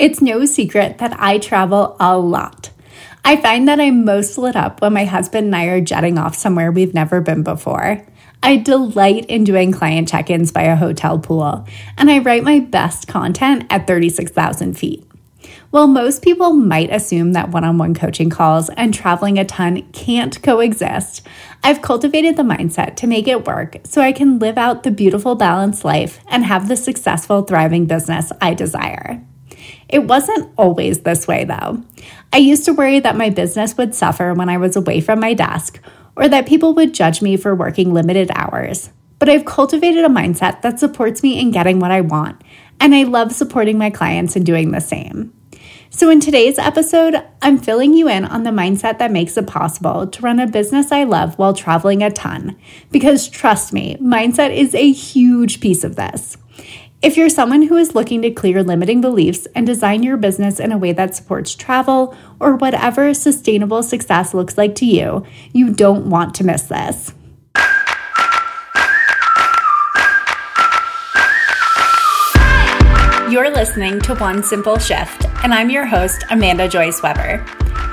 It's no secret that I travel a lot. I find that I'm most lit up when my husband and I are jetting off somewhere we've never been before. I delight in doing client check ins by a hotel pool, and I write my best content at 36,000 feet. While most people might assume that one on one coaching calls and traveling a ton can't coexist, I've cultivated the mindset to make it work so I can live out the beautiful, balanced life and have the successful, thriving business I desire. It wasn't always this way, though. I used to worry that my business would suffer when I was away from my desk, or that people would judge me for working limited hours. But I've cultivated a mindset that supports me in getting what I want, and I love supporting my clients in doing the same. So, in today's episode, I'm filling you in on the mindset that makes it possible to run a business I love while traveling a ton. Because trust me, mindset is a huge piece of this. If you're someone who is looking to clear limiting beliefs and design your business in a way that supports travel or whatever sustainable success looks like to you, you don't want to miss this. You're listening to One Simple Shift, and I'm your host, Amanda Joyce Weber,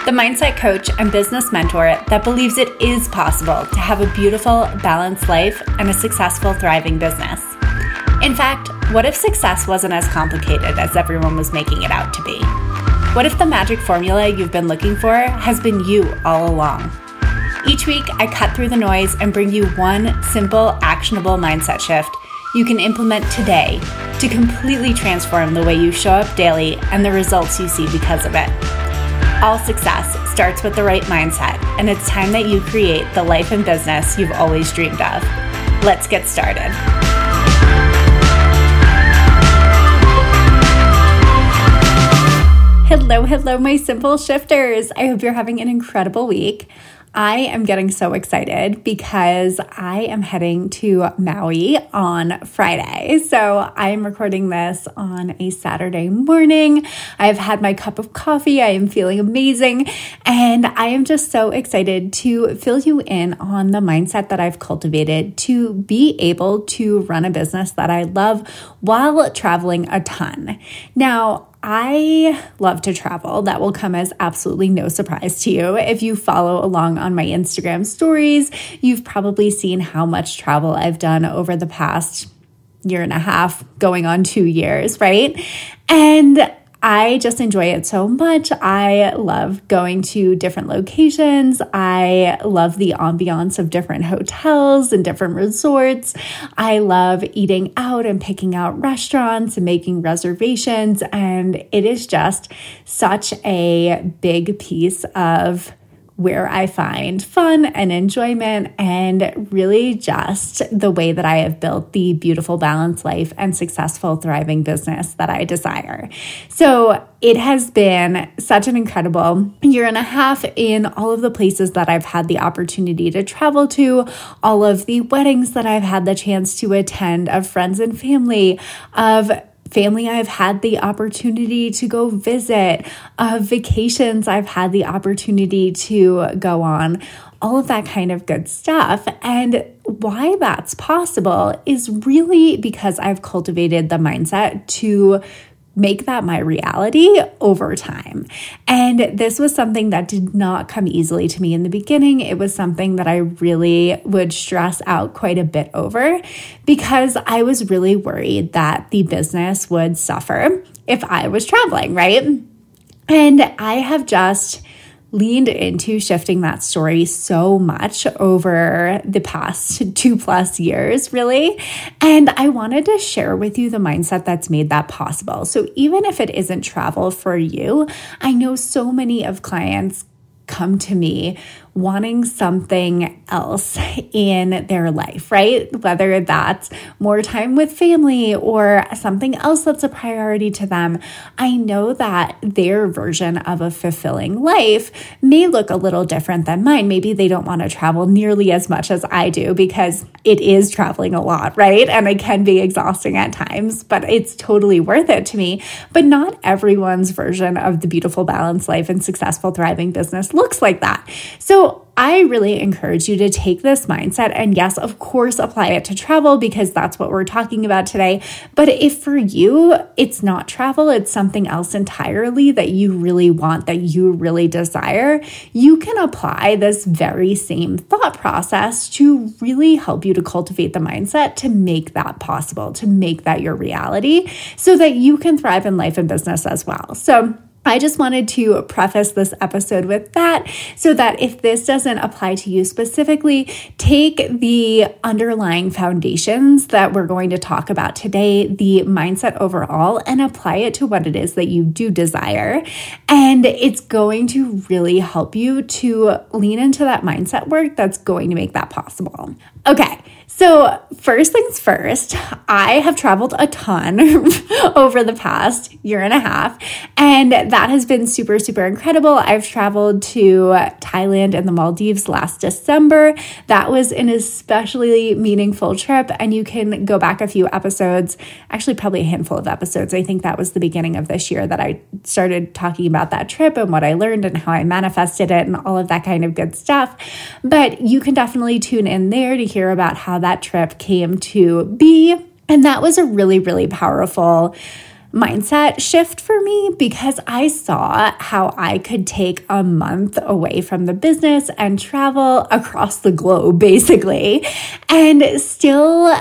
the mindset coach and business mentor that believes it is possible to have a beautiful, balanced life and a successful, thriving business. In fact, what if success wasn't as complicated as everyone was making it out to be? What if the magic formula you've been looking for has been you all along? Each week, I cut through the noise and bring you one simple, actionable mindset shift you can implement today to completely transform the way you show up daily and the results you see because of it. All success starts with the right mindset, and it's time that you create the life and business you've always dreamed of. Let's get started. Hello, hello, my simple shifters. I hope you're having an incredible week. I am getting so excited because I am heading to Maui on Friday. So I am recording this on a Saturday morning. I've had my cup of coffee. I am feeling amazing. And I am just so excited to fill you in on the mindset that I've cultivated to be able to run a business that I love while traveling a ton. Now, I love to travel. That will come as absolutely no surprise to you. If you follow along on my Instagram stories, you've probably seen how much travel I've done over the past year and a half, going on two years, right? And I just enjoy it so much. I love going to different locations. I love the ambiance of different hotels and different resorts. I love eating out and picking out restaurants and making reservations. And it is just such a big piece of where I find fun and enjoyment, and really just the way that I have built the beautiful, balanced life and successful, thriving business that I desire. So it has been such an incredible year and a half in all of the places that I've had the opportunity to travel to, all of the weddings that I've had the chance to attend, of friends and family, of family I've had the opportunity to go visit, of vacations I've had the opportunity to go on, all of that kind of good stuff. And why that's possible is really because I've cultivated the mindset to make that my reality over time. And this was something that did not come easily to me in the beginning. It was something that I really would stress out quite a bit over because I was really worried that the business would suffer if I was traveling, right? And I have just leaned into shifting that story so much over the past two plus years, really. And I wanted to share with you the mindset that's made that possible. So even if it isn't travel for you, I know so many of clients come to me wanting something else in their life, right? Whether that's more time with family or something else that's a priority to them. I know that their version of a fulfilling life may look a little different than mine. Maybe they don't want to travel nearly as much as I do because it is traveling a lot, right? And it can be exhausting at times, but it's totally worth it to me. But not everyone's version of the beautiful, balanced life and successful, thriving business looks like that. So I really encourage you to take this mindset and, yes, of course, apply it to travel because that's what we're talking about today. But if for you it's not travel, it's something else entirely that you really want, that you really desire, you can apply this very same thought process to really help you to cultivate the mindset to make that possible, to make that your reality so that you can thrive in life and business as well. So, I just wanted to preface this episode with that so that if this doesn't apply to you specifically, take the underlying foundations that we're going to talk about today, the mindset overall, and apply it to what it is that you do desire. And it's going to really help you to lean into that mindset work that's going to make that possible. Okay. So, first things first, I have traveled a ton over the past year and a half, and that has been super, super incredible. I've traveled to Thailand and the Maldives last December. That was an especially meaningful trip, and you can go back a few episodes, actually, probably a handful of episodes. I think that was the beginning of this year that I started talking about that trip and what I learned and how I manifested it and all of that kind of good stuff. But you can definitely tune in there to hear about how that trip came to be. And that was a really, really powerful mindset shift for me because I saw how I could take a month away from the business and travel across the globe, basically, and still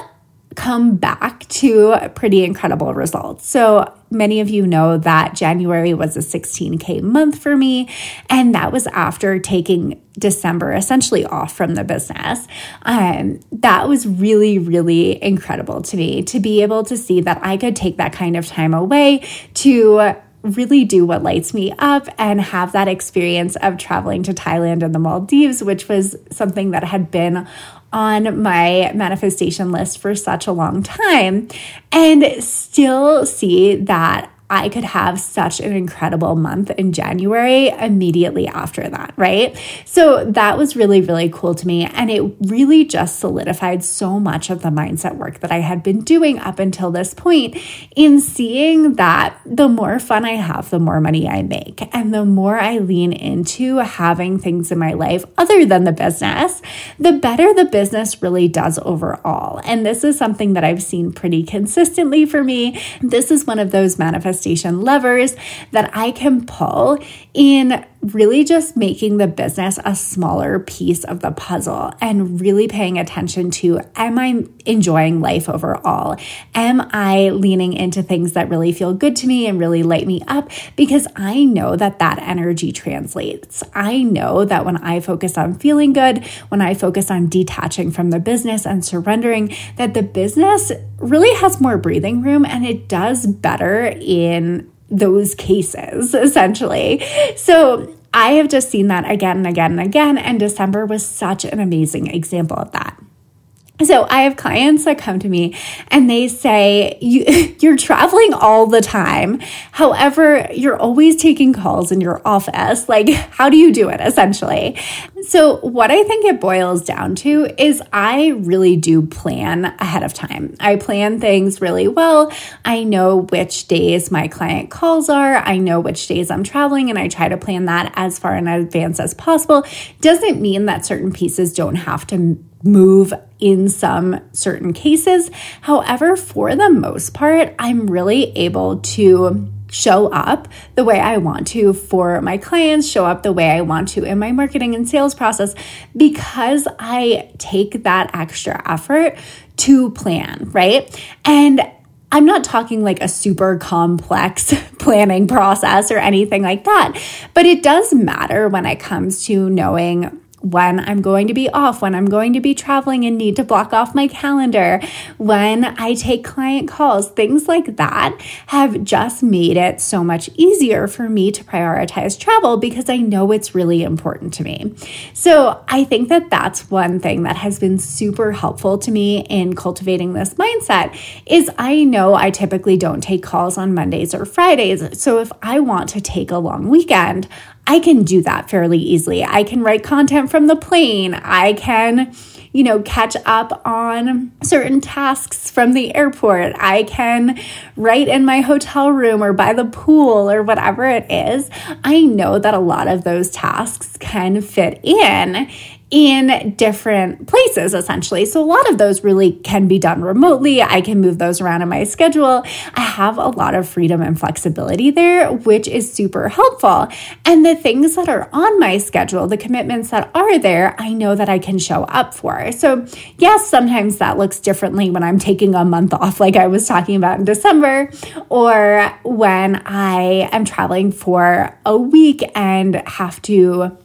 come back to pretty incredible results. So, many of you know that January was a 16K month for me, and that was after taking December essentially off from the business. Um, that was really, really incredible to me to be able to see that I could take that kind of time away to really do what lights me up and have that experience of traveling to Thailand and the Maldives, which was something that had been on my manifestation list for such a long time and still see that I could have such an incredible month in January immediately after that, right? So that was really, really cool to me. And it really just solidified so much of the mindset work that I had been doing up until this point in seeing that the more fun I have, the more money I make. And the more I lean into having things in my life other than the business, the better the business really does overall. And this is something that I've seen pretty consistently for me. This is one of those manifestations manifestation levers that I can pull in really just making the business a smaller piece of the puzzle and really paying attention to am I enjoying life overall? Am I leaning into things that really feel good to me and really light me up? Because I know that that energy translates. I know that when I focus on feeling good, when I focus on detaching from the business and surrendering, that the business really has more breathing room and it does better in those cases, essentially. So I have just seen that again and again and again. And December was such an amazing example of that. So I have clients that come to me and they say, you, you're traveling all the time. However, you're always taking calls in your office. Like, how do you do it essentially? So what I think it boils down to is I really do plan ahead of time. I plan things really well. I know which days my client calls are. I know which days I'm traveling and I try to plan that as far in advance as possible. Doesn't mean that certain pieces don't have to move in some certain cases. However, for the most part, I'm really able to show up the way I want to for my clients, show up the way I want to in my marketing and sales process because I take that extra effort to plan, right? And I'm not talking like a super complex planning process or anything like that, but it does matter when it comes to knowing when I'm going to be off, when I'm going to be traveling and need to block off my calendar, when I take client calls, things like that have just made it so much easier for me to prioritize travel because I know it's really important to me. So I think that that's one thing that has been super helpful to me in cultivating this mindset is I know I typically don't take calls on Mondays or Fridays. So if I want to take a long weekend, I can do that fairly easily. I can write content from the plane. I can you know, catch up on certain tasks from the airport. I can write in my hotel room or by the pool or whatever it is. I know that a lot of those tasks can fit in in different places, essentially. So a lot of those really can be done remotely. I can move those around in my schedule. I have a lot of freedom and flexibility there, which is super helpful. And the things that are on my schedule, the commitments that are there, I know that I can show up for. So, yes, sometimes that looks differently when I'm taking a month off, like I was talking about in December, or when I am traveling for a week and have to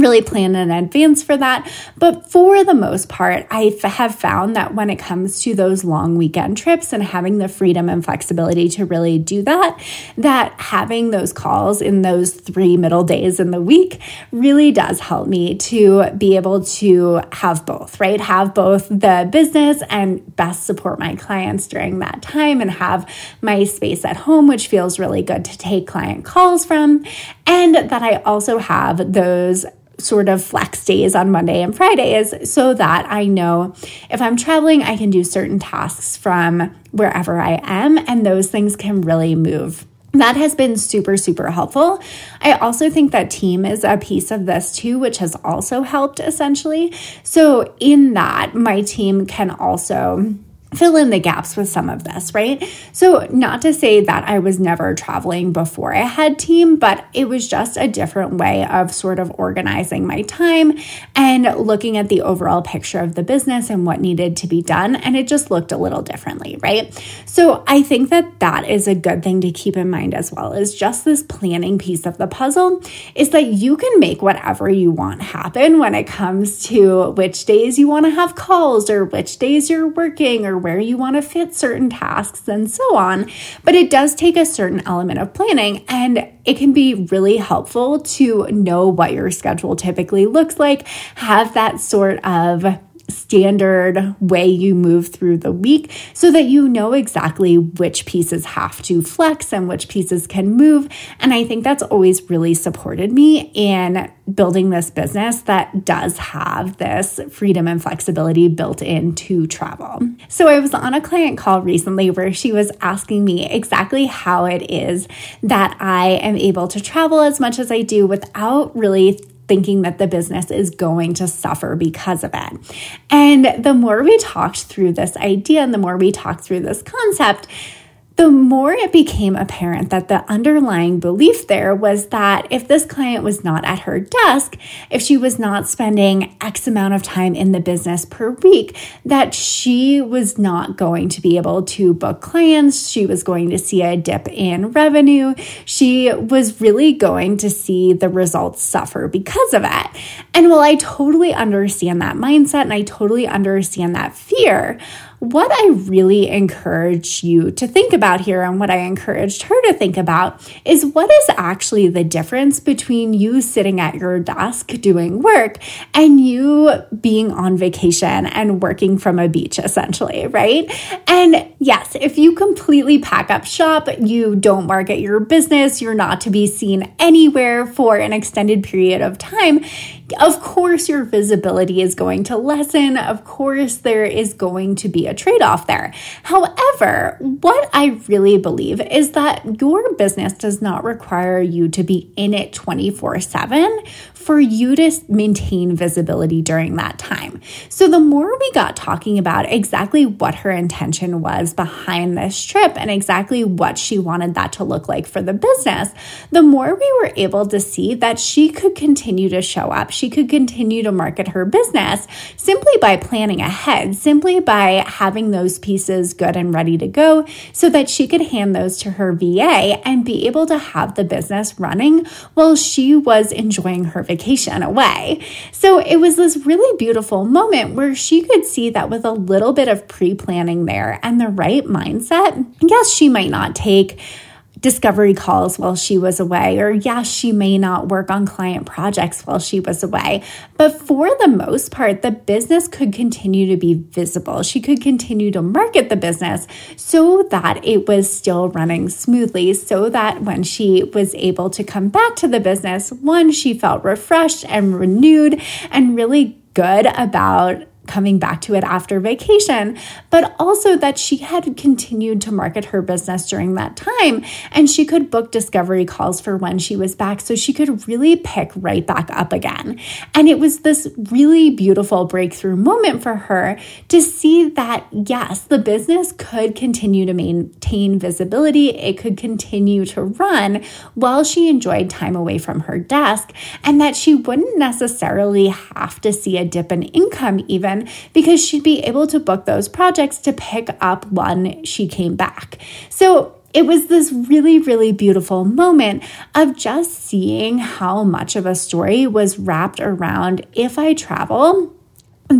really plan in advance for that. But for the most part, I have found that when it comes to those long weekend trips and having the freedom and flexibility to really do that, that having those calls in those three middle days in the week really does help me to be able to have both, right? Have both the business and best support my clients during that time and have my space at home, which feels really good to take client calls from. And that I also have those sort of flex days on Monday and Fridays so that I know if I'm traveling, I can do certain tasks from wherever I am, and those things can really move. That has been super, super helpful. I also think that team is a piece of this too, which has also helped essentially. So, in that, my team can also fill in the gaps with some of this, right? So, not to say that I was never traveling before I had team, but it was just a different way of sort of organizing my time and looking at the overall picture of the business and what needed to be done. And it just looked a little differently, right? So, I think that that is a good thing to keep in mind as well, is just this planning piece of the puzzle is that you can make whatever you want happen when it comes to which days you want to have calls or which days you're working or where you want to fit certain tasks and so on. But it does take a certain element of planning and it can be really helpful to know what your schedule typically looks like, have that sort of standard way you move through the week so that you know exactly which pieces have to flex and which pieces can move. And I think that's always really supported me in building this business that does have this freedom and flexibility built into travel. So I was on a client call recently where she was asking me exactly how it is that I am able to travel as much as I do without really thinking that the business is going to suffer because of it. And the more we talked through this idea and the more we talked through this concept, the more it became apparent that the underlying belief there was that if this client was not at her desk, if she was not spending X amount of time in the business per week, that she was not going to be able to book clients. She was going to see a dip in revenue. She was really going to see the results suffer because of it. And while I totally understand that mindset and I totally understand that fear, what I really encourage you to think about here and what I encouraged her to think about is what is actually the difference between you sitting at your desk doing work and you being on vacation and working from a beach, essentially, right? And yes, if you completely pack up shop, you don't market your business, you're not to be seen anywhere for an extended period of time, of course, your visibility is going to lessen. Of course, there is going to be a trade off there. However, what I really believe is that your business does not require you to be in it 24 7 for you to maintain visibility during that time. So, the more we got talking about exactly what her intention was behind this trip and exactly what she wanted that to look like for the business, the more we were able to see that she could continue to show up. She could continue to market her business simply by planning ahead, simply by having those pieces good and ready to go so that she could hand those to her VA and be able to have the business running while she was enjoying her vacation away. So it was this really beautiful moment where she could see that with a little bit of pre planning there and the right mindset, yes, she might not take discovery calls while she was away, or yes, she may not work on client projects while she was away. But for the most part, the business could continue to be visible. She could continue to market the business so that it was still running smoothly, so that when she was able to come back to the business, one, she felt refreshed and renewed and really good about coming back to it after vacation, but also that she had continued to market her business during that time and she could book discovery calls for when she was back so she could really pick right back up again. And it was this really beautiful breakthrough moment for her to see that yes, the business could continue to maintain visibility, it could continue to run while she enjoyed time away from her desk, and that she wouldn't necessarily have to see a dip in income even because she'd be able to book those projects to pick up when she came back. So it was this really, really beautiful moment of just seeing how much of a story was wrapped around if I travel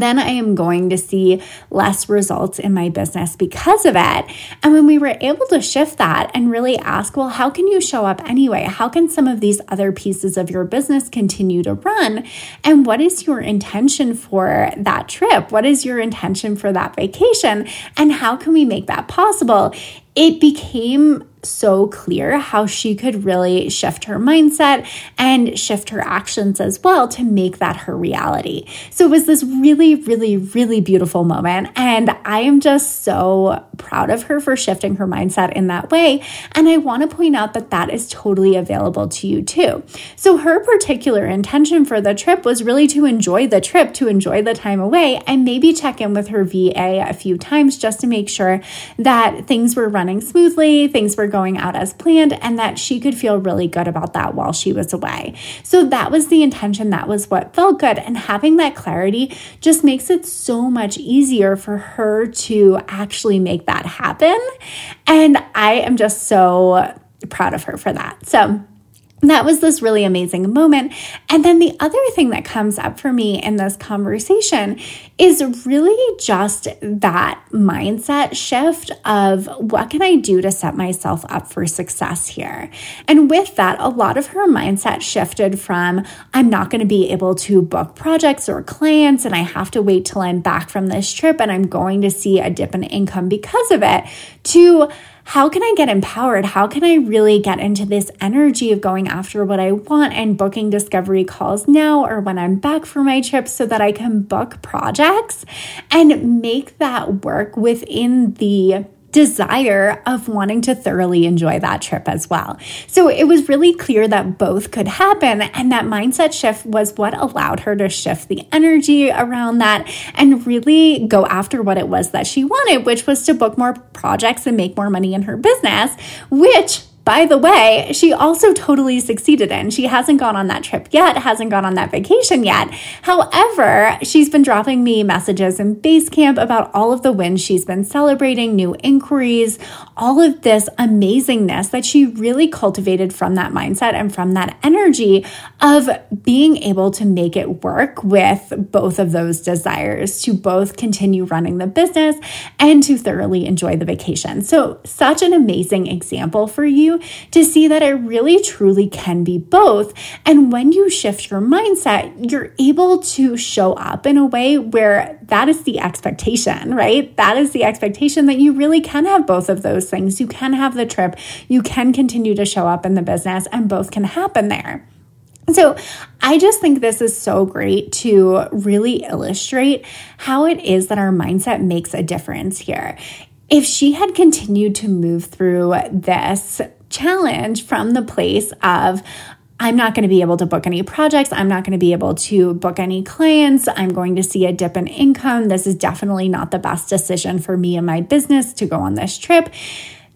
then I am going to see less results in my business because of it. And when we were able to shift that and really ask, well, how can you show up anyway? How can some of these other pieces of your business continue to run? And what is your intention for that trip? What is your intention for that vacation? And how can we make that possible? It became so clear how she could really shift her mindset and shift her actions as well to make that her reality. So it was this really, really, really beautiful moment. And I am just so proud of her for shifting her mindset in that way. And I want to point out that that is totally available to you too. So her particular intention for the trip was really to enjoy the trip, to enjoy the time away, and maybe check in with her VA a few times just to make sure that things were running smoothly, things were going out as planned and that she could feel really good about that while she was away. So that was the intention. That was what felt good. And having that clarity just makes it so much easier for her to actually make that happen. And I am just so proud of her for that. So, that was this really amazing moment. And then the other thing that comes up for me in this conversation is really just that mindset shift of what can I do to set myself up for success here? And with that, a lot of her mindset shifted from I'm not going to be able to book projects or clients and I have to wait till I'm back from this trip and I'm going to see a dip in income because of it to how can I get empowered? How can I really get into this energy of going after what I want and booking discovery calls now or when I'm back for my trip so that I can book projects and make that work within the desire of wanting to thoroughly enjoy that trip as well. So it was really clear that both could happen. And that mindset shift was what allowed her to shift the energy around that and really go after what it was that she wanted, which was to book more projects and make more money in her business, which by the way, she also totally succeeded in. She hasn't gone on that trip yet, hasn't gone on that vacation yet. However, she's been dropping me messages in Basecamp about all of the wins she's been celebrating, new inquiries, all of this amazingness that she really cultivated from that mindset and from that energy of being able to make it work with both of those desires to both continue running the business and to thoroughly enjoy the vacation. So, such an amazing example for to see that it really truly can be both. And when you shift your mindset, you're able to show up in a way where that is the expectation, right? That is the expectation that you really can have both of those things. You can have the trip, you can continue to show up in the business, and both can happen there. So, I just think this is so great to really illustrate how it is that our mindset makes a difference here. If she had continued to move through this challenge from the place of, I'm not going to be able to book any projects. I'm not going to be able to book any clients. I'm going to see a dip in income. This is definitely not the best decision for me and my business to go on this trip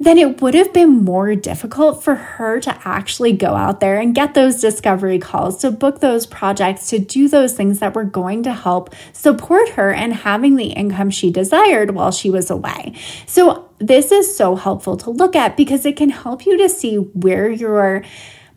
then it would have been more difficult for her to actually go out there and get those discovery calls, to book those projects, to do those things that were going to help support her and having the income she desired while she was away. So, this is so helpful to look at because it can help you to see where your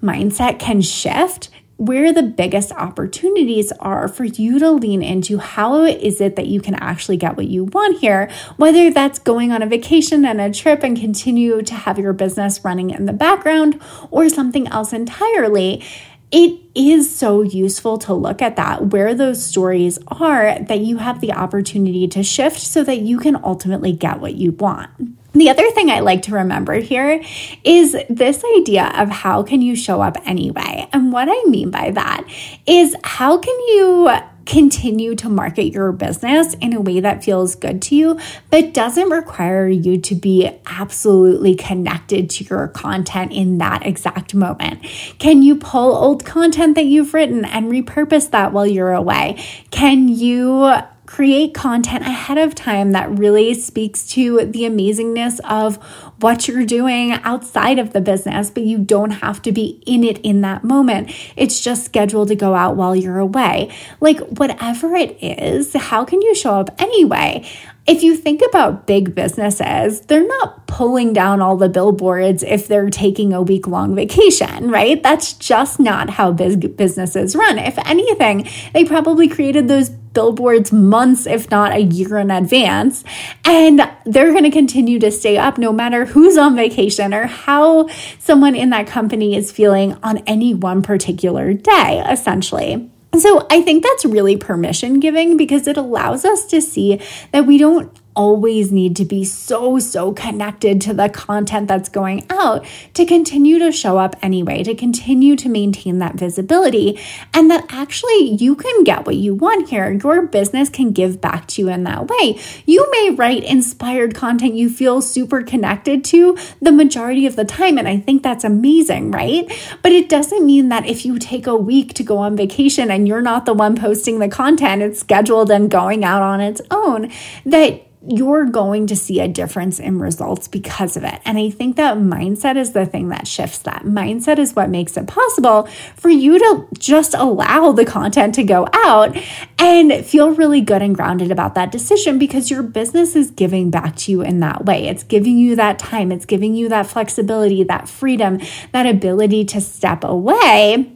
mindset can shift where the biggest opportunities are for you to lean into how is it that you can actually get what you want here, whether that's going on a vacation and a trip and continue to have your business running in the background or something else entirely. It is so useful to look at that, where those stories are, that you have the opportunity to shift so that you can ultimately get what you want. The other thing I like to remember here is this idea of how can you show up anyway? And what I mean by that is how can you continue to market your business in a way that feels good to you, but doesn't require you to be absolutely connected to your content in that exact moment? Can you pull old content that you've written and repurpose that while you're away? Can you create content ahead of time that really speaks to the amazingness of what you're doing outside of the business, but you don't have to be in it in that moment. It's just scheduled to go out while you're away. Like, whatever it is, how can you show up anyway? if you think about big businesses, they're not pulling down all the billboards if they're taking a week long vacation, right? That's just not how big businesses run. If anything, they probably created those billboards months, if not a year in advance. And they're going to continue to stay up no matter who's on vacation or how someone in that company is feeling on any one particular day, essentially. So I think that's really permission giving because it allows us to see that we don't always need to be so, so connected to the content that's going out to continue to show up anyway, to continue to maintain that visibility, and that actually you can get what you want here. Your business can give back to you in that way. You may write inspired content you feel super connected to the majority of the time, and I think that's amazing, right? But it doesn't mean that if you take a week to go on vacation and you're not the one posting the content, it's scheduled and going out on its own, that you're going to see a difference in results because of it. And I think that mindset is the thing that shifts that. Mindset is what makes it possible for you to just allow the content to go out and feel really good and grounded about that decision because your business is giving back to you in that way. It's giving you that time, it's giving you that flexibility, that freedom, that ability to step away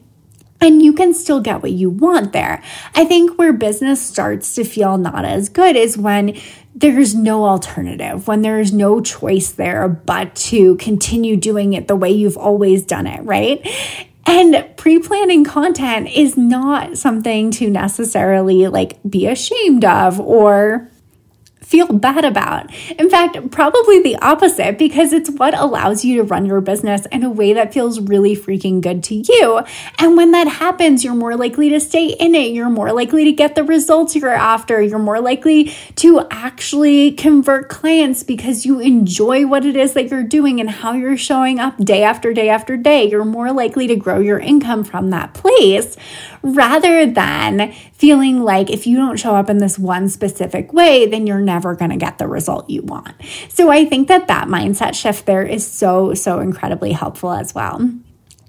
and you can still get what you want there. I think where business starts to feel not as good is when there's no alternative, when there's no choice there but to continue doing it the way you've always done it, right? And pre planning content is not something to necessarily like be ashamed of or feel bad about. In fact, probably the opposite because it's what allows you to run your business in a way that feels really freaking good to you. And when that happens, you're more likely to stay in it. You're more likely to get the results you're after. You're more likely to actually convert clients because you enjoy what it is that you're doing and how you're showing up day after day after day. You're more likely to grow your income from that place rather than feeling like if you don't show up in this one specific way, then you're never going to get the result you want. So I think that that mindset shift there is so, so incredibly helpful as well.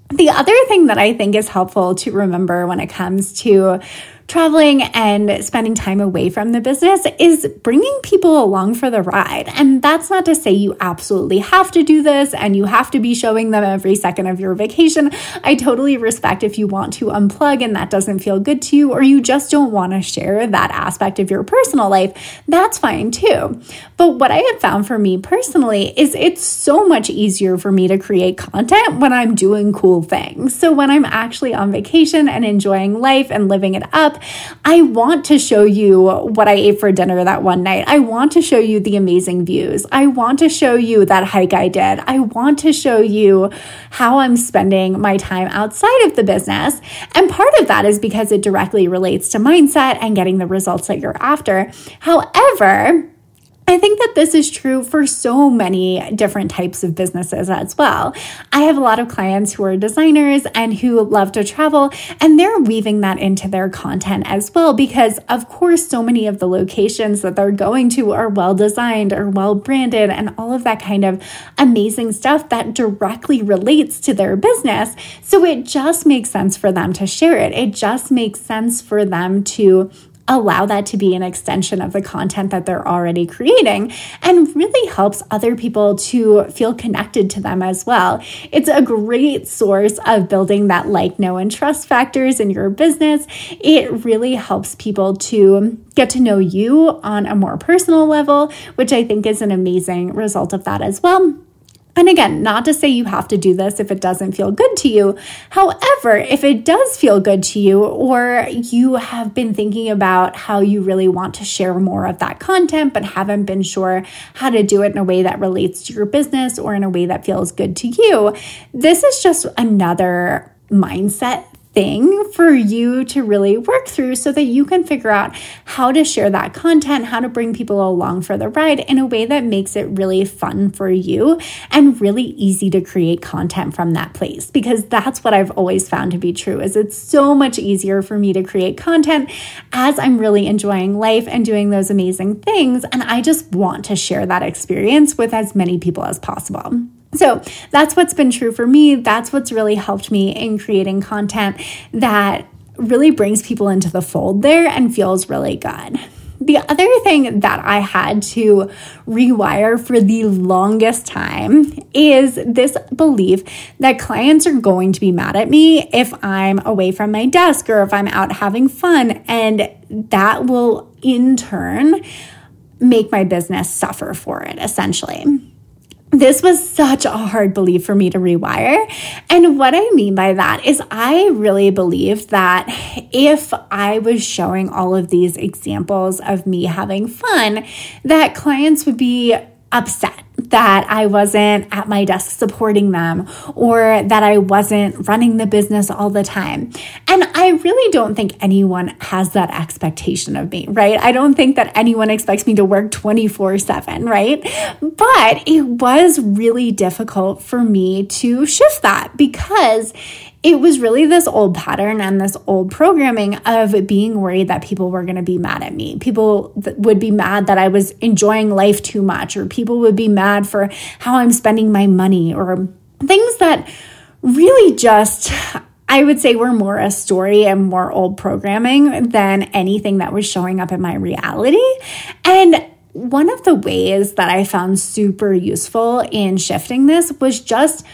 The other thing that I think is helpful to remember when it comes to traveling and spending time away from the business is bringing people along for the ride. And that's not to say you absolutely have to do this and you have to be showing them every second of your vacation. I totally respect if you want to unplug and that doesn't feel good to you, or you just don't want to share that aspect of your personal life. That's fine too. But what I have found for me personally is it's so much easier for me to create content when I'm doing cool things. So when I'm actually on vacation and enjoying life and living it up, I want to show you what I ate for dinner that one night. I want to show you the amazing views. I want to show you that hike I did. I want to show you how I'm spending my time outside of the business. And part of that is because it directly relates to mindset and getting the results that you're after. However, I think that this is true for so many different types of businesses as well. I have a lot of clients who are designers and who love to travel, and they're weaving that into their content as well because, of course, so many of the locations that they're going to are well designed or well branded and all of that kind of amazing stuff that directly relates to their business. So it just makes sense for them to share it. It just makes sense for them to allow that to be an extension of the content that they're already creating and really helps other people to feel connected to them as well. It's a great source of building that like, know, and trust factors in your business. It really helps people to get to know you on a more personal level, which I think is an amazing result of that as well. And again, not to say you have to do this if it doesn't feel good to you. However, if it does feel good to you, or you have been thinking about how you really want to share more of that content, but haven't been sure how to do it in a way that relates to your business or in a way that feels good to you, this is just another mindset thing for you to really work through so that you can figure out how to share that content, how to bring people along for the ride in a way that makes it really fun for you and really easy to create content from that place because that's what I've always found to be true is it's so much easier for me to create content as I'm really enjoying life and doing those amazing things and I just want to share that experience with as many people as possible. So that's what's been true for me. That's what's really helped me in creating content that really brings people into the fold there and feels really good. The other thing that I had to rewire for the longest time is this belief that clients are going to be mad at me if I'm away from my desk or if I'm out having fun. And that will in turn make my business suffer for it, essentially this was such a hard belief for me to rewire. And what I mean by that is, I really believed that if I was showing all of these examples of me having fun, that clients would be upset that I wasn't at my desk supporting them or that I wasn't running the business all the time. And I really don't think anyone has that expectation of me, right? I don't think that anyone expects me to work 24 7, right? But it was really difficult for me to shift that because it was really this old pattern and this old programming of being worried that people were going to be mad at me. People would be mad that I was enjoying life too much, or people would be mad for how I'm spending my money, or things that really just, I would say, were more a story and more old programming than anything that was showing up in my reality. And one of the ways that I found super useful in shifting this was just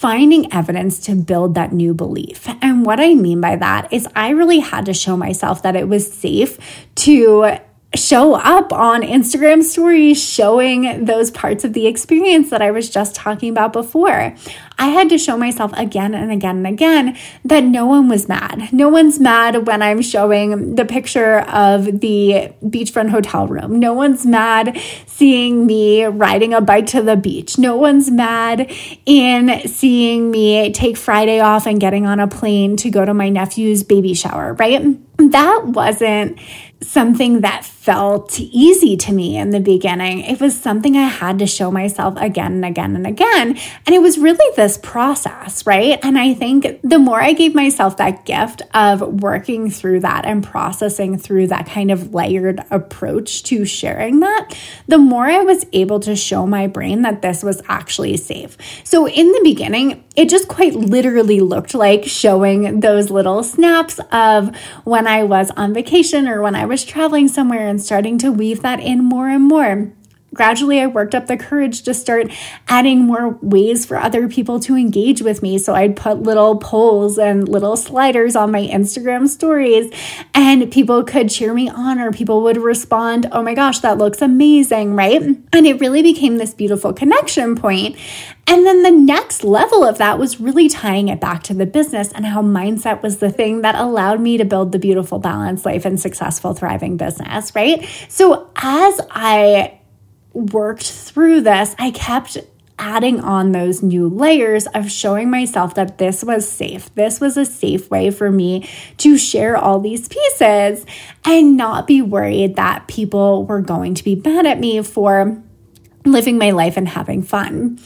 finding evidence to build that new belief. And what I mean by that is, I really had to show myself that it was safe to show up on Instagram stories showing those parts of the experience that I was just talking about before. I had to show myself again and again and again that no one was mad. No one's mad when I'm showing the picture of the beachfront hotel room. No one's mad seeing me riding a bike to the beach. No one's mad in seeing me take Friday off and getting on a plane to go to my nephew's baby shower, right? That wasn't something that felt easy to me in the beginning. It was something I had to show myself again and again and again. And it was really this process, right? And I think the more I gave myself that gift of working through that and processing through that kind of layered approach to sharing that, the more I was able to show my brain that this was actually safe. So in the beginning, it just quite literally looked like showing those little snaps of when I was on vacation or when I was traveling somewhere and starting to weave that in more and more gradually I worked up the courage to start adding more ways for other people to engage with me. So I'd put little polls and little sliders on my Instagram stories, and people could cheer me on, or people would respond, Oh my gosh, that looks amazing, right? And it really became this beautiful connection point. And then the next level of that was really tying it back to the business and how mindset was the thing that allowed me to build the beautiful, balanced life and successful, thriving business, right? So as I worked through this, I kept adding on those new layers of showing myself that this was safe. This was a safe way for me to share all these pieces and not be worried that people were going to be mad at me for living my life and having fun.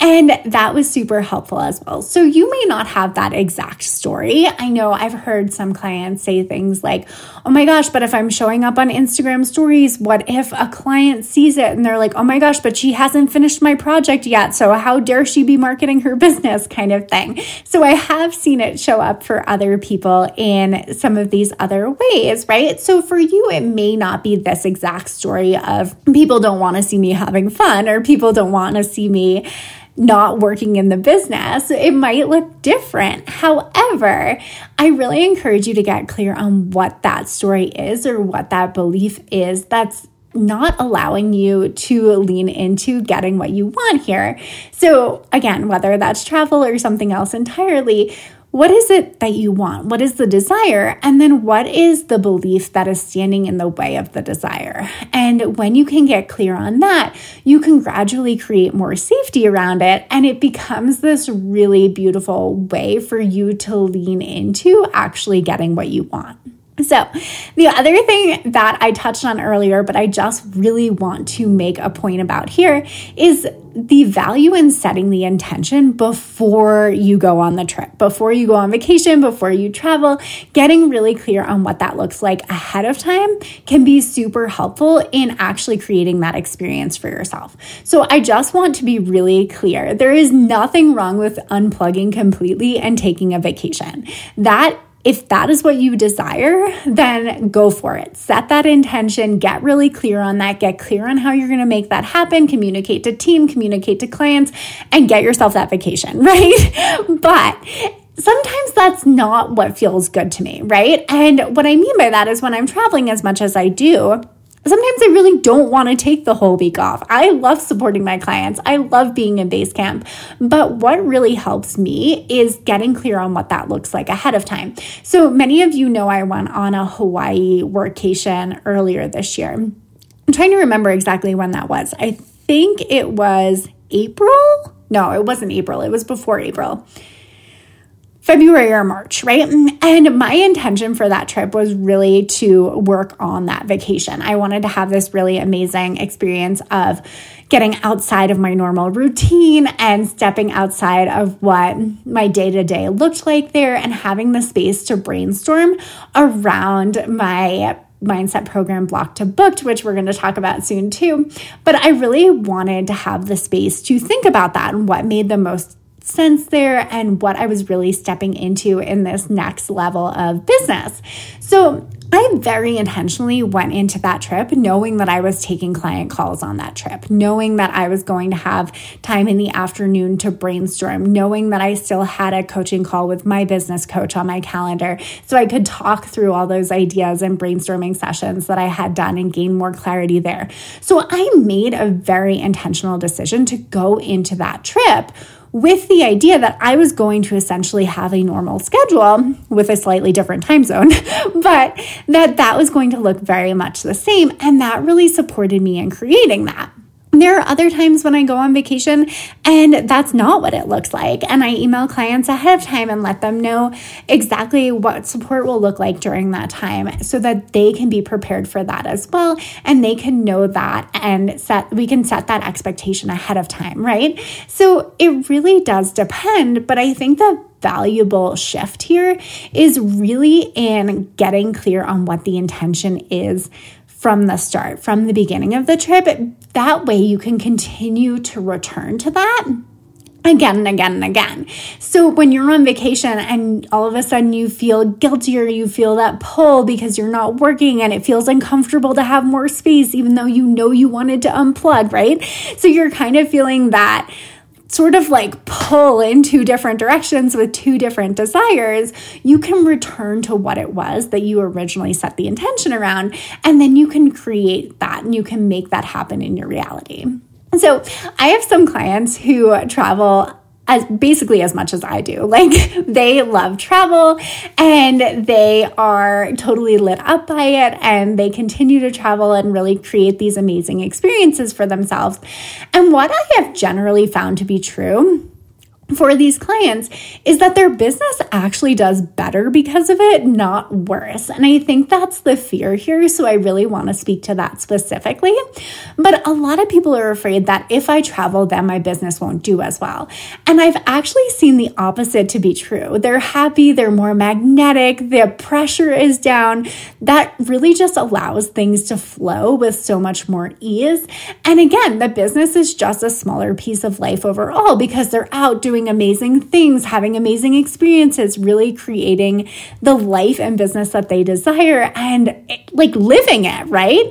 And that was super helpful as well. So you may not have that exact story. I know I've heard some clients say things like, oh my gosh, but if I'm showing up on Instagram stories, what if a client sees it and they're like, oh my gosh, but she hasn't finished my project yet. So how dare she be marketing her business kind of thing. So I have seen it show up for other people in some of these other ways, right? So for you, it may not be this exact story of people don't want to see me having fun or people don't want to see me not working in the business, it might look different. However, I really encourage you to get clear on what that story is or what that belief is that's not allowing you to lean into getting what you want here. So, again, whether that's travel or something else entirely, what is it that you want? What is the desire? And then what is the belief that is standing in the way of the desire? And when you can get clear on that, you can gradually create more safety around it. And it becomes this really beautiful way for you to lean into actually getting what you want. So, the other thing that I touched on earlier, but I just really want to make a point about here is the value in setting the intention before you go on the trip, before you go on vacation, before you travel. Getting really clear on what that looks like ahead of time can be super helpful in actually creating that experience for yourself. So, I just want to be really clear there is nothing wrong with unplugging completely and taking a vacation. That if that is what you desire, then go for it. Set that intention, get really clear on that, get clear on how you're going to make that happen, communicate to team, communicate to clients, and get yourself that vacation, right? but sometimes that's not what feels good to me, right? And what I mean by that is when I'm traveling as much as I do, sometimes I really don't want to take the whole week off. I love supporting my clients. I love being in Basecamp. But what really helps me is getting clear on what that looks like ahead of time. So many of you know I went on a Hawaii workation earlier this year. I'm trying to remember exactly when that was. I think it was April. No, it wasn't April. It was before April. February or March, right? Mm, and my intention for that trip was really to work on that vacation. I wanted to have this really amazing experience of getting outside of my normal routine and stepping outside of what my day to day looked like there and having the space to brainstorm around my mindset program block to booked which we're going to talk about soon too but i really wanted to have the space to think about that and what made the most sense there and what I was really stepping into in this next level of business. So I very intentionally went into that trip knowing that I was taking client calls on that trip, knowing that I was going to have time in the afternoon to brainstorm, knowing that I still had a coaching call with my business coach on my calendar so I could talk through all those ideas and brainstorming sessions that I had done and gain more clarity there. So I made a very intentional decision to go into that trip with the idea that I was going to essentially have a normal schedule with a slightly different time zone, but that that was going to look very much the same. And that really supported me in creating that. There are other times when I go on vacation and that's not what it looks like. And I email clients ahead of time and let them know exactly what support will look like during that time so that they can be prepared for that as well. And they can know that and set, we can set that expectation ahead of time, right? So it really does depend. But I think the valuable shift here is really in getting clear on what the intention is from the start, from the beginning of the trip. That way you can continue to return to that again and again and again. So when you're on vacation and all of a sudden you feel guilty or you feel that pull because you're not working and it feels uncomfortable to have more space, even though you know you wanted to unplug, right? So you're kind of feeling that sort of like pull in two different directions with two different desires, you can return to what it was that you originally set the intention around. And then you can create that and you can make that happen in your reality. So, I have some clients who travel as basically as much as I do. Like they love travel and they are totally lit up by it and they continue to travel and really create these amazing experiences for themselves. And what I have generally found to be true for these clients is that their business actually does better because of it, not worse. And I think that's the fear here. So I really want to speak to that specifically. But a lot of people are afraid that if I travel, then my business won't do as well. And I've actually seen the opposite to be true. They're happy, they're more magnetic, the pressure is down. That really just allows things to flow with so much more ease. And again, the business is just a smaller piece of life overall because they're out doing doing amazing things, having amazing experiences, really creating the life and business that they desire and like living it, right?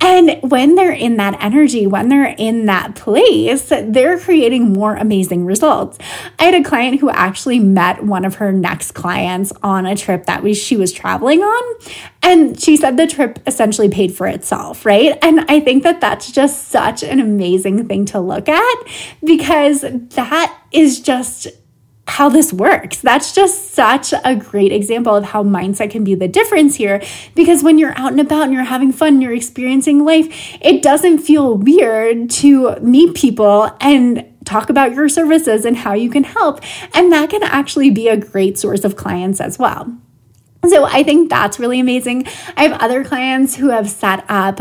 And when they're in that energy, when they're in that place, they're creating more amazing results. I had a client who actually met one of her next clients on a trip that we, she was traveling on. And she said the trip essentially paid for itself, right? And I think that that's just such an amazing thing to look at because that is just how this works. That's just such a great example of how mindset can be the difference here. Because when you're out and about and you're having fun, and you're experiencing life, it doesn't feel weird to meet people and talk about your services and how you can help. And that can actually be a great source of clients as well. So I think that's really amazing. I have other clients who have set up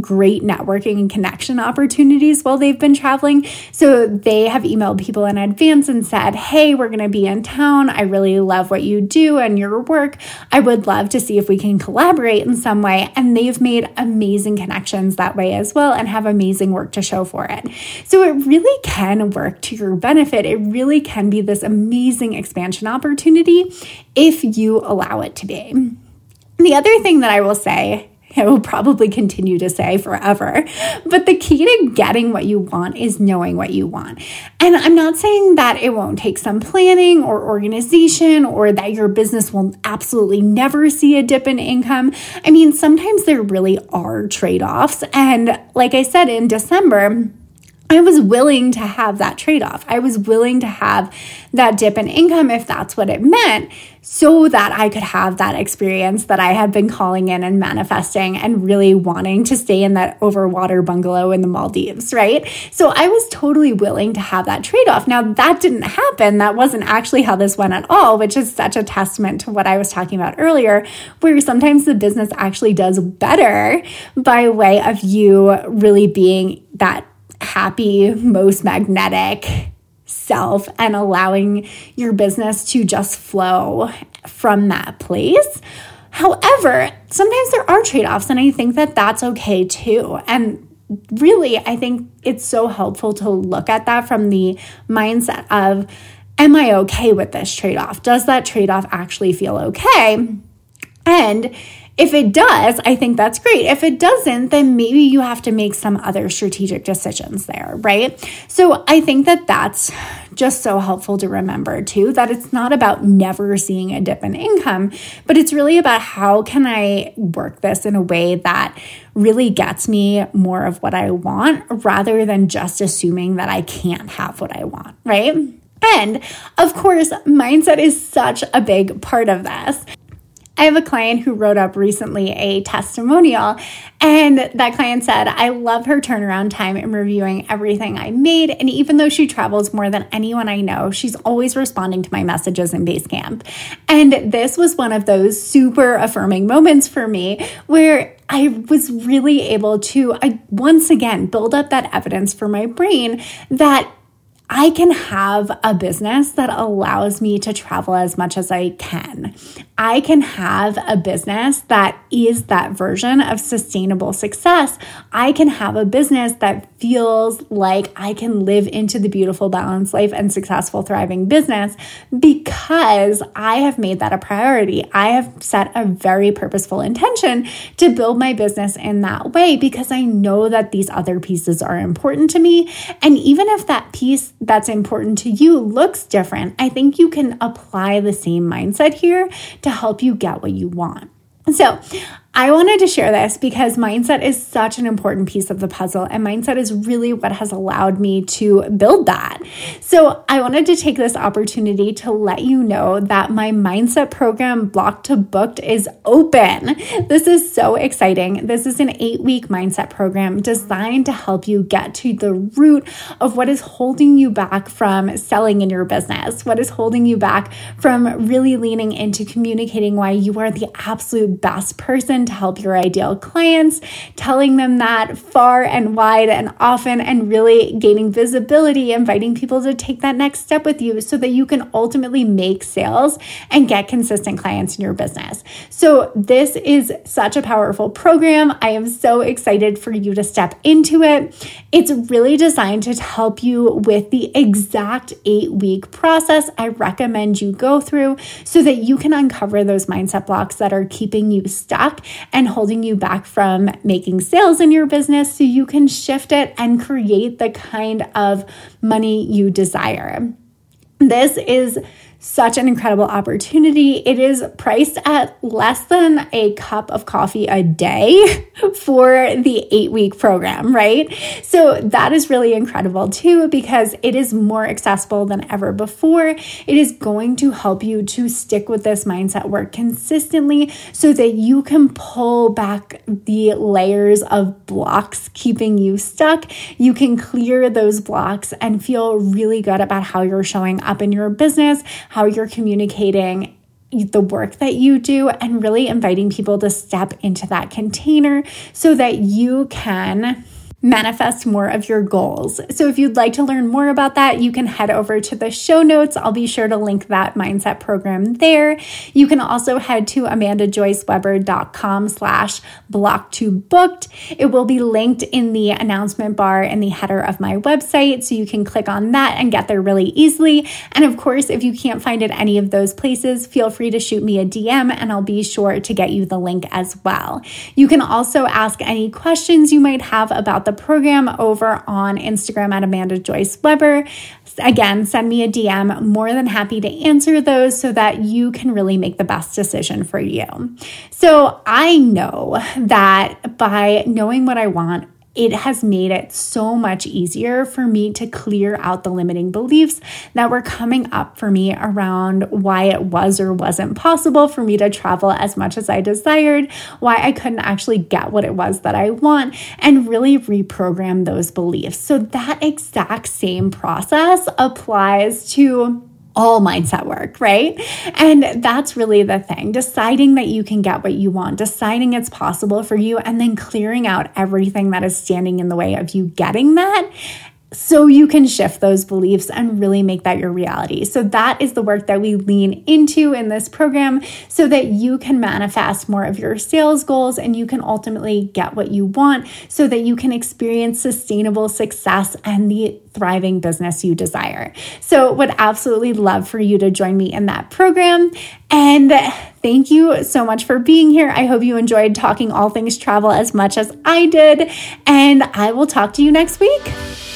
great networking and connection opportunities while they've been traveling. So they have emailed people in advance and said, Hey, we're going to be in town. I really love what you do and your work. I would love to see if we can collaborate in some way. And they've made amazing connections that way as well and have amazing work to show for it. So it really can work to your benefit. It really can be this amazing expansion opportunity if you allow it to be. The other thing that I will say I will probably continue to say forever. But the key to getting what you want is knowing what you want. And I'm not saying that it won't take some planning or organization or that your business will absolutely never see a dip in income. I mean, sometimes there really are trade offs. And like I said in December, I was willing to have that trade off. I was willing to have that dip in income if that's what it meant, so that I could have that experience that I had been calling in and manifesting and really wanting to stay in that overwater bungalow in the Maldives, right? So I was totally willing to have that trade off. Now, that didn't happen. That wasn't actually how this went at all, which is such a testament to what I was talking about earlier, where sometimes the business actually does better by way of you really being that happy, most magnetic self and allowing your business to just flow from that place. However, sometimes there are trade offs, and I think that that's okay too. And really, I think it's so helpful to look at that from the mindset of, Am I okay with this trade off? Does that trade off actually feel okay? And if it does, I think that's great. If it doesn't, then maybe you have to make some other strategic decisions there, right? So I think that that's just so helpful to remember too that it's not about never seeing a dip in income, but it's really about how can I work this in a way that really gets me more of what I want rather than just assuming that I can't have what I want, right? And of course, mindset is such a big part of this. I have a client who wrote up recently a testimonial, and that client said, I love her turnaround time in reviewing everything I made. And even though she travels more than anyone I know, she's always responding to my messages in Basecamp. And this was one of those super affirming moments for me where I was really able to, I once again build up that evidence for my brain that I can have a business that allows me to travel as much as I can. I can have a business that is that version of sustainable success. I can have a business that feels like I can live into the beautiful, balanced life and successful, thriving business because I have made that a priority. I have set a very purposeful intention to build my business in that way because I know that these other pieces are important to me. And even if that piece that's important to you looks different, I think you can apply the same mindset here to help you get what you want. So, I wanted to share this because mindset is such an important piece of the puzzle, and mindset is really what has allowed me to build that. So, I wanted to take this opportunity to let you know that my mindset program, Block to Booked, is open. This is so exciting. This is an eight week mindset program designed to help you get to the root of what is holding you back from selling in your business, what is holding you back from really leaning into communicating why you are the absolute best person to help your ideal clients, telling them that far and wide and often, and really gaining visibility, inviting people to take that next step with you so that you can ultimately make sales and get consistent clients in your business. So, this is such a powerful program. I am so excited for you to step into it. It's really designed to help you with the exact eight week process I recommend you go through so that you can uncover those mindset blocks that are keeping you stuck and holding you back from making sales in your business so you can shift it and create the kind of money you desire. This is such an incredible opportunity. It is priced at less than a cup of coffee a day for the eight week program, right? So that is really incredible too, because it is more accessible than ever before. It is going to help you to stick with this mindset work consistently so that you can pull back the layers of blocks keeping you stuck. You can clear those blocks and feel really good about how you're showing up in your business, how you're communicating the work that you do and really inviting people to step into that container so that you can manifest more of your goals. So if you'd like to learn more about that, you can head over to the show notes. I'll be sure to link that mindset program there. You can also head to amandajoyceweber.com slash block to booked. It will be linked in the announcement bar in the header of my website. So you can click on that and get there really easily. And of course, if you can't find it any of those places, feel free to shoot me a DM and I'll be sure to get you the link as well. You can also ask any questions you might have about the program over on Instagram at Amanda Joyce Weber. Again, send me a DM. More than happy to answer those so that you can really make the best decision for you. So I know that by knowing what I want, it has made it so much easier for me to clear out the limiting beliefs that were coming up for me around why it was or wasn't possible for me to travel as much as I desired, why I couldn't actually get what it was that I want, and really reprogram those beliefs. So that exact same process applies to all mindset work, right? And that's really the thing deciding that you can get what you want, deciding it's possible for you, and then clearing out everything that is standing in the way of you getting that so you can shift those beliefs and really make that your reality. So that is the work that we lean into in this program so that you can manifest more of your sales goals and you can ultimately get what you want so that you can experience sustainable success and the thriving business you desire. So would absolutely love for you to join me in that program and thank you so much for being here. I hope you enjoyed talking all things travel as much as I did and I will talk to you next week.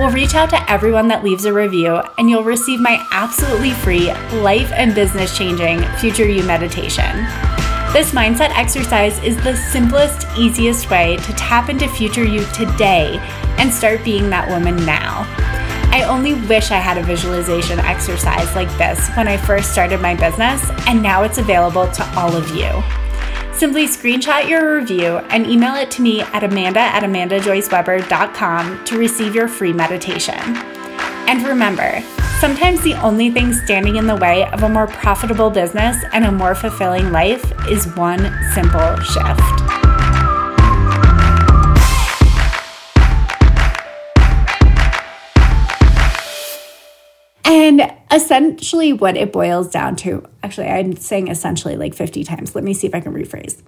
We'll reach out to everyone that leaves a review, and you'll receive my absolutely free life and business changing Future You meditation. This mindset exercise is the simplest, easiest way to tap into future you today and start being that woman now. I only wish I had a visualization exercise like this when I first started my business, and now it's available to all of you. Simply screenshot your review and email it to me at amanda at amandajoyceweber.com to receive your free meditation. And remember, sometimes the only thing standing in the way of a more profitable business and a more fulfilling life is one simple shift. And essentially, what it boils down to actually, I'm saying essentially like 50 times. Let me see if I can rephrase.